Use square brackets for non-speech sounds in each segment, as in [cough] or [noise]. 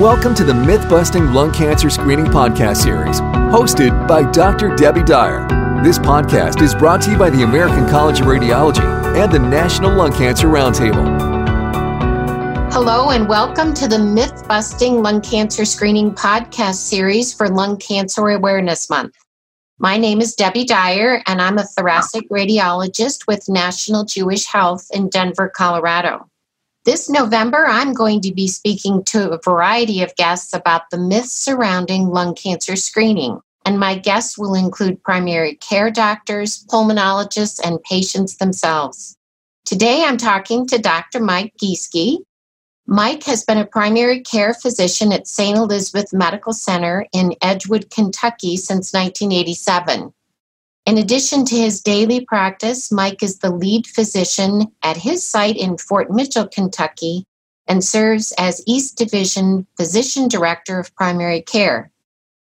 Welcome to the Myth Busting Lung Cancer Screening Podcast Series, hosted by Dr. Debbie Dyer. This podcast is brought to you by the American College of Radiology and the National Lung Cancer Roundtable. Hello, and welcome to the Myth Busting Lung Cancer Screening Podcast Series for Lung Cancer Awareness Month. My name is Debbie Dyer, and I'm a thoracic radiologist with National Jewish Health in Denver, Colorado. This November, I'm going to be speaking to a variety of guests about the myths surrounding lung cancer screening. And my guests will include primary care doctors, pulmonologists, and patients themselves. Today, I'm talking to Dr. Mike Gieske. Mike has been a primary care physician at St. Elizabeth Medical Center in Edgewood, Kentucky since 1987. In addition to his daily practice, Mike is the lead physician at his site in Fort Mitchell, Kentucky, and serves as East Division Physician Director of Primary Care.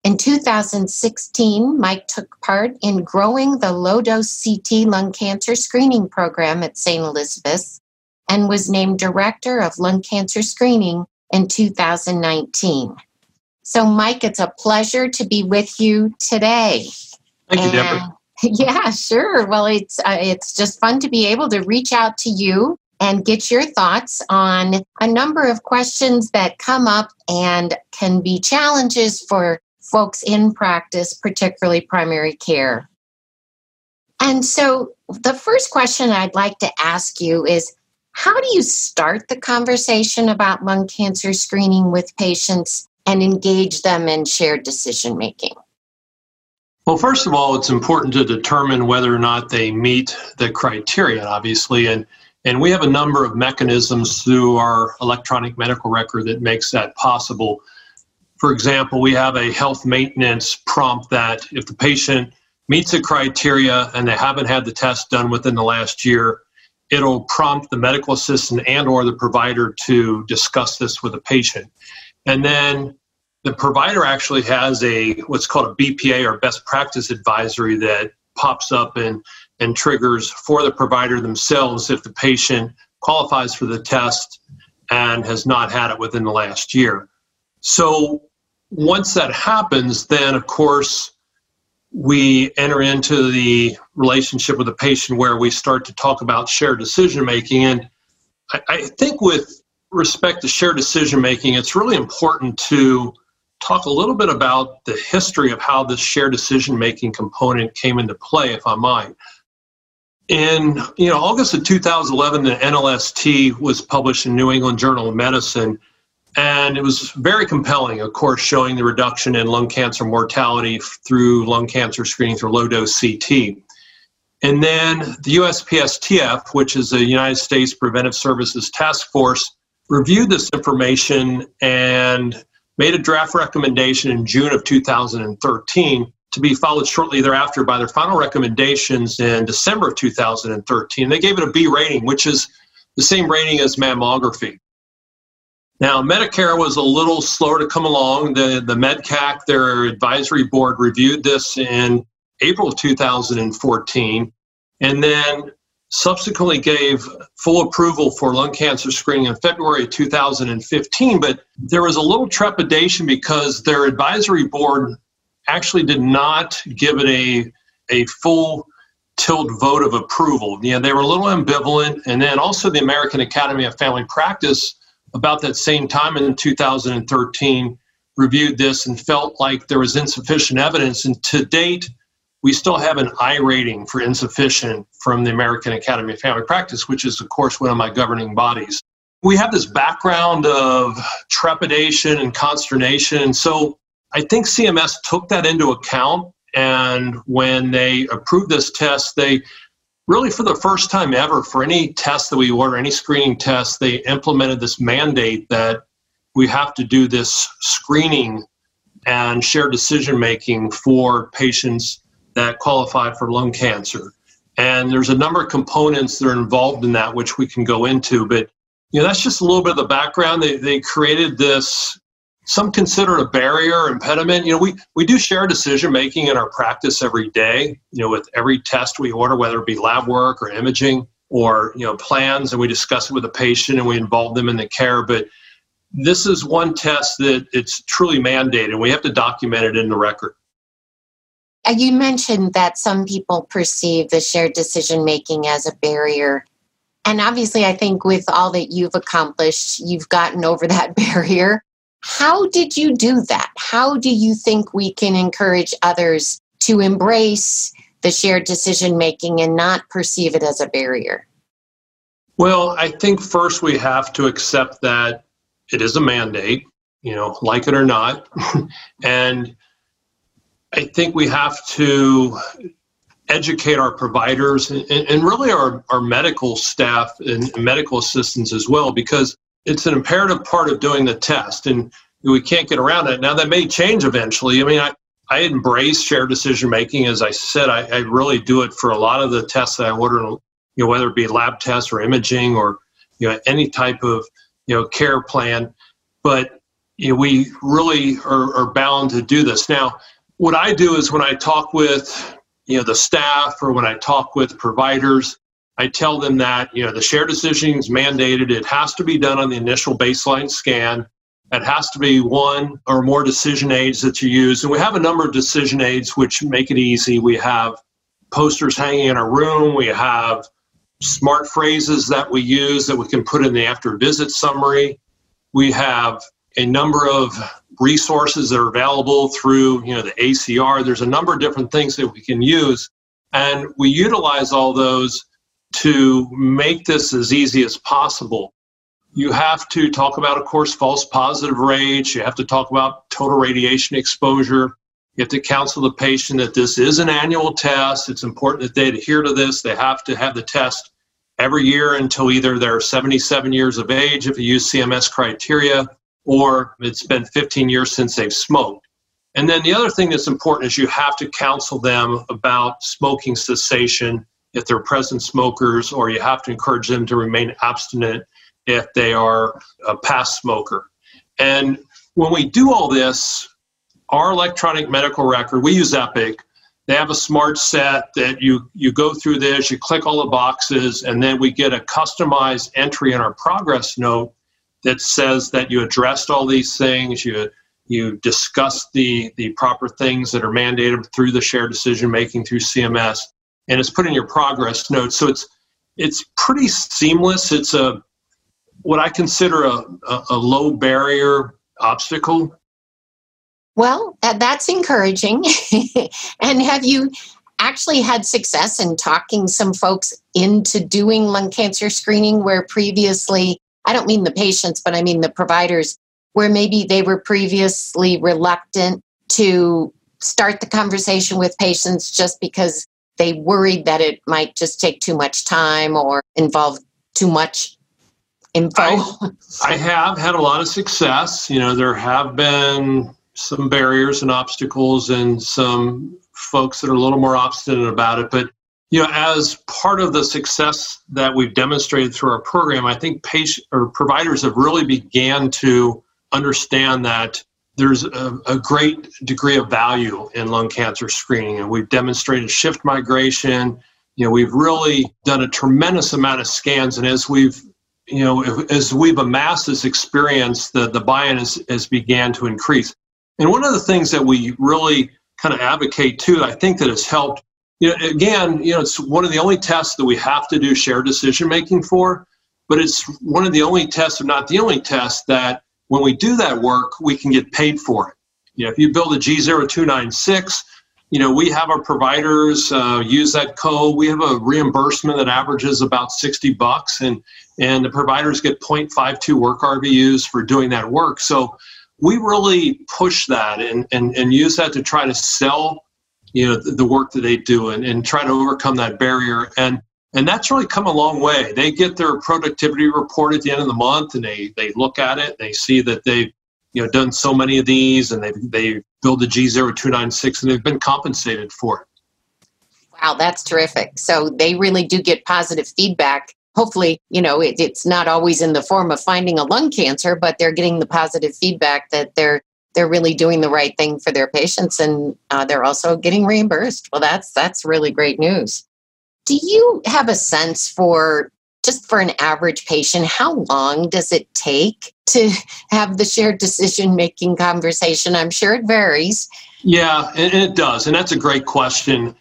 In 2016, Mike took part in growing the low dose CT lung cancer screening program at St. Elizabeth's and was named Director of Lung Cancer Screening in 2019. So, Mike, it's a pleasure to be with you today. Thank you, Deborah. [laughs] Yeah, sure. Well, it's uh, it's just fun to be able to reach out to you and get your thoughts on a number of questions that come up and can be challenges for folks in practice, particularly primary care. And so, the first question I'd like to ask you is how do you start the conversation about lung cancer screening with patients and engage them in shared decision making? Well, first of all, it's important to determine whether or not they meet the criteria, obviously. And, and we have a number of mechanisms through our electronic medical record that makes that possible. For example, we have a health maintenance prompt that if the patient meets the criteria and they haven't had the test done within the last year, it'll prompt the medical assistant and or the provider to discuss this with the patient. And then the provider actually has a what's called a BPA or best practice advisory that pops up and, and triggers for the provider themselves if the patient qualifies for the test and has not had it within the last year. So once that happens, then of course we enter into the relationship with the patient where we start to talk about shared decision making. And I, I think with respect to shared decision making, it's really important to talk a little bit about the history of how this shared decision making component came into play, if I might. In you know August of 2011, the NLST was published in New England Journal of Medicine, and it was very compelling, of course, showing the reduction in lung cancer mortality through lung cancer screening through low dose CT. And then the USPSTF, which is the United States Preventive Services Task Force, reviewed this information and made a draft recommendation in June of 2013 to be followed shortly thereafter by their final recommendations in December of 2013. They gave it a B rating, which is the same rating as mammography. Now, Medicare was a little slower to come along. The, the MedCAC, their advisory board, reviewed this in April of 2014. And then subsequently gave full approval for lung cancer screening in February 2015, but there was a little trepidation because their advisory board actually did not give it a, a full tilt vote of approval. Yeah, they were a little ambivalent. And then also the American Academy of Family Practice, about that same time in 2013, reviewed this and felt like there was insufficient evidence. And to date, we still have an I rating for insufficient from the American Academy of Family Practice, which is, of course, one of my governing bodies. We have this background of trepidation and consternation. So I think CMS took that into account. And when they approved this test, they really, for the first time ever, for any test that we order, any screening test, they implemented this mandate that we have to do this screening and share decision making for patients that qualify for lung cancer. And there's a number of components that are involved in that, which we can go into. But you know, that's just a little bit of the background. They, they created this, some consider it a barrier impediment. You know, we, we do share decision making in our practice every day, you know, with every test we order, whether it be lab work or imaging or, you know, plans, and we discuss it with the patient and we involve them in the care. But this is one test that it's truly mandated. We have to document it in the record. Uh, you mentioned that some people perceive the shared decision making as a barrier. And obviously, I think with all that you've accomplished, you've gotten over that [laughs] barrier. How did you do that? How do you think we can encourage others to embrace the shared decision making and not perceive it as a barrier? Well, I think first we have to accept that it is a mandate, you know, like it or not. [laughs] and I think we have to educate our providers and, and really our, our medical staff and medical assistants as well, because it's an imperative part of doing the test. And we can't get around it. Now, that may change eventually. I mean, I, I embrace shared decision making. As I said, I, I really do it for a lot of the tests that I order, you know, whether it be lab tests or imaging or, you know, any type of you know care plan but you know, we really are, are bound to do this now what i do is when i talk with you know the staff or when i talk with providers i tell them that you know the shared decision is mandated. It has to be done on the initial baseline scan. It has to be one or more decision aids that you use. And we have a number of decision aids which make it easy. We have posters hanging in our room. We have smart phrases that we use that we can put in the after visit summary. We have a number of resources that are available through you know the ACR. There's a number of different things that we can use, and we utilize all those to make this as easy as possible. You have to talk about, of course, false positive rates. You have to talk about total radiation exposure. You have to counsel the patient that this is an annual test. It's important that they adhere to this. They have to have the test every year until either they're 77 years of age if you use CMS criteria, or it's been 15 years since they've smoked. And then the other thing that's important is you have to counsel them about smoking cessation if they're present smokers, or you have to encourage them to remain abstinent if they are a past smoker. And when we do all this, our electronic medical record, we use Epic. They have a smart set that you you go through this, you click all the boxes, and then we get a customized entry in our progress note that says that you addressed all these things, you you discussed the the proper things that are mandated through the shared decision making through CMS, and it's put in your progress note. So it's it's pretty seamless. It's a what I consider a, a, a low barrier obstacle well, that's encouraging. [laughs] and have you actually had success in talking some folks into doing lung cancer screening where previously, I don't mean the patients, but I mean the providers, where maybe they were previously reluctant to start the conversation with patients just because they worried that it might just take too much time or involve too much info? I, [laughs] I have had a lot of success. You know, there have been some barriers and obstacles and some folks that are a little more obstinate about it. But you know, as part of the success that we've demonstrated through our program, I think patient or providers have really began to understand that there's a, a, great degree of value in lung cancer screening, and we've demonstrated shift migration. You know, we've really done a tremendous amount of scans, and as we've you know, as we've amassed this experience, the, the buy-in has, has began to increase. And one of the things that we really kind of advocate too, I think that has helped, you know, again, you know, it's one of the only tests that we have to do shared decision making for, but it's one of the only tests, or not the only test, that when we do that work, we can get paid for it. You know, if you build a G0296, you know, we have our providers uh, use that code. We have a reimbursement that averages about 60 bucks, and and the providers get 0.52 work RVUs for doing that work. So we really push that and, and, and use that to try to sell you know the, work that they do and, and try to overcome that barrier. And and that's really come a long way. They get their productivity report at the end of the month and they they look at it. They see that they've you know done so many of these and they they build the g0296 and they've been compensated for it. Wow that's terrific. So they really do get positive feedback. Hopefully, you know, it, it's not always in the form of finding a lung cancer, but they're getting the positive feedback that they're they're really doing the right thing for their patients, and uh, they're also getting reimbursed. Well, that's that's really great news. Do you have a sense for just for an average patient, how long does it take to have the shared decision making conversation? I'm sure it varies. Yeah, and it does. And that's a great question.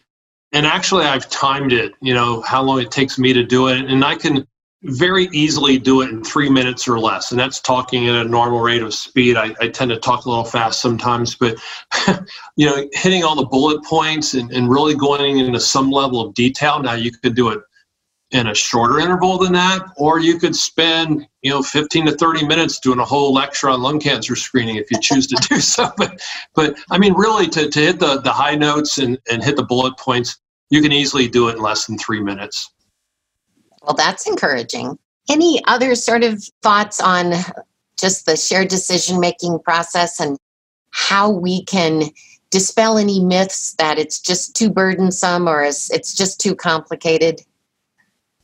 And actually, I've timed it, you know, how long it takes me to do it. And I can very easily do it in three minutes or less. And that's talking at a normal rate of speed. I, I tend to talk a little fast sometimes, but [laughs] you know, hitting all the bullet points and, and really going into some level of detail. Now you could do it in a shorter interval than that, or you could spend, you know, 15 to 30 minutes doing a whole lecture on lung cancer screening if you choose to do so. [laughs] But but I mean really to, to hit the, the high notes and, and hit the bullet points, you can easily do it in less than three minutes. Well, that's encouraging. Any other sort of thoughts on just the shared decision making process and how we can dispel any myths that it's just too burdensome or it's just too complicated?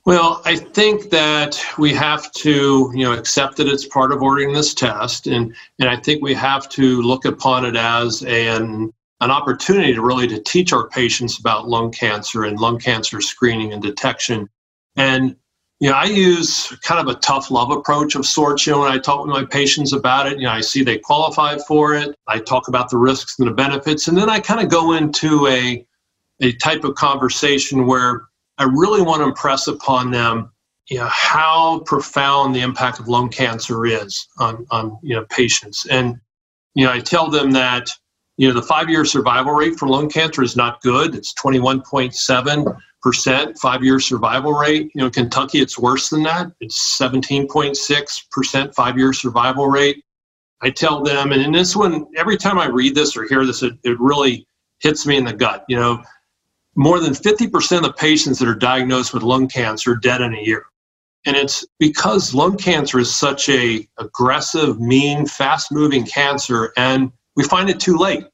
Well, I think that we have to, you know, accept that it's part of ordering this test, and and I think we have to look upon it as an an opportunity to really to teach our patients about lung cancer and lung cancer screening and detection and you know, I use kind of a tough love approach of sorts. You know, when I talk with my patients about it, you know, I see they qualify for it. I talk about the risks and the benefits, and then I kind of go into a a type of conversation where I really want to impress upon them, you know, how profound the impact of lung cancer is on on you know patients. And you know, I tell them that you know the five year survival rate for lung cancer is not good. It's twenty one point seven percent five-year survival rate. You know, in Kentucky, it's worse than that. It's 17.6 percent five-year survival rate. I tell them, and in this one, every time I read this or hear this, it, it really hits me in the gut. You know, more than 50% of the patients that are diagnosed with lung cancer are dead in a year. And it's because lung cancer is such a aggressive, mean, fast-moving cancer, and we find it too late.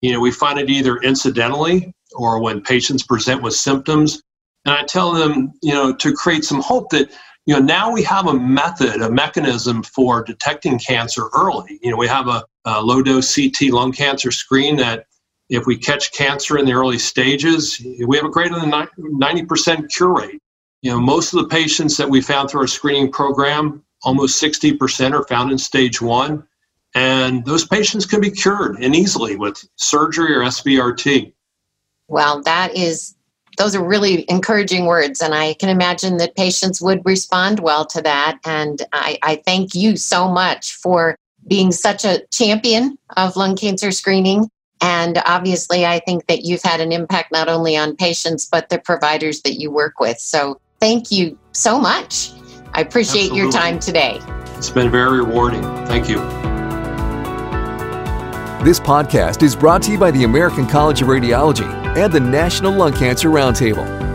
You know, we find it either incidentally or when patients present with symptoms. And I tell them, you know, to create some hope that, you know, now we have a method, a mechanism for detecting cancer early. You know, we have a, a low dose CT lung cancer screen that if we catch cancer in the early stages, we have a greater than 90% cure rate. You know, most of the patients that we found through our screening program, almost 60% are found in stage one. And those patients can be cured and easily with surgery or SBRT. Well, that is, those are really encouraging words. And I can imagine that patients would respond well to that. And I, I thank you so much for being such a champion of lung cancer screening. And obviously, I think that you've had an impact not only on patients, but the providers that you work with. So thank you so much. I appreciate Absolutely. your time today. It's been very rewarding. Thank you. This podcast is brought to you by the American College of Radiology and the National Lung Cancer Roundtable.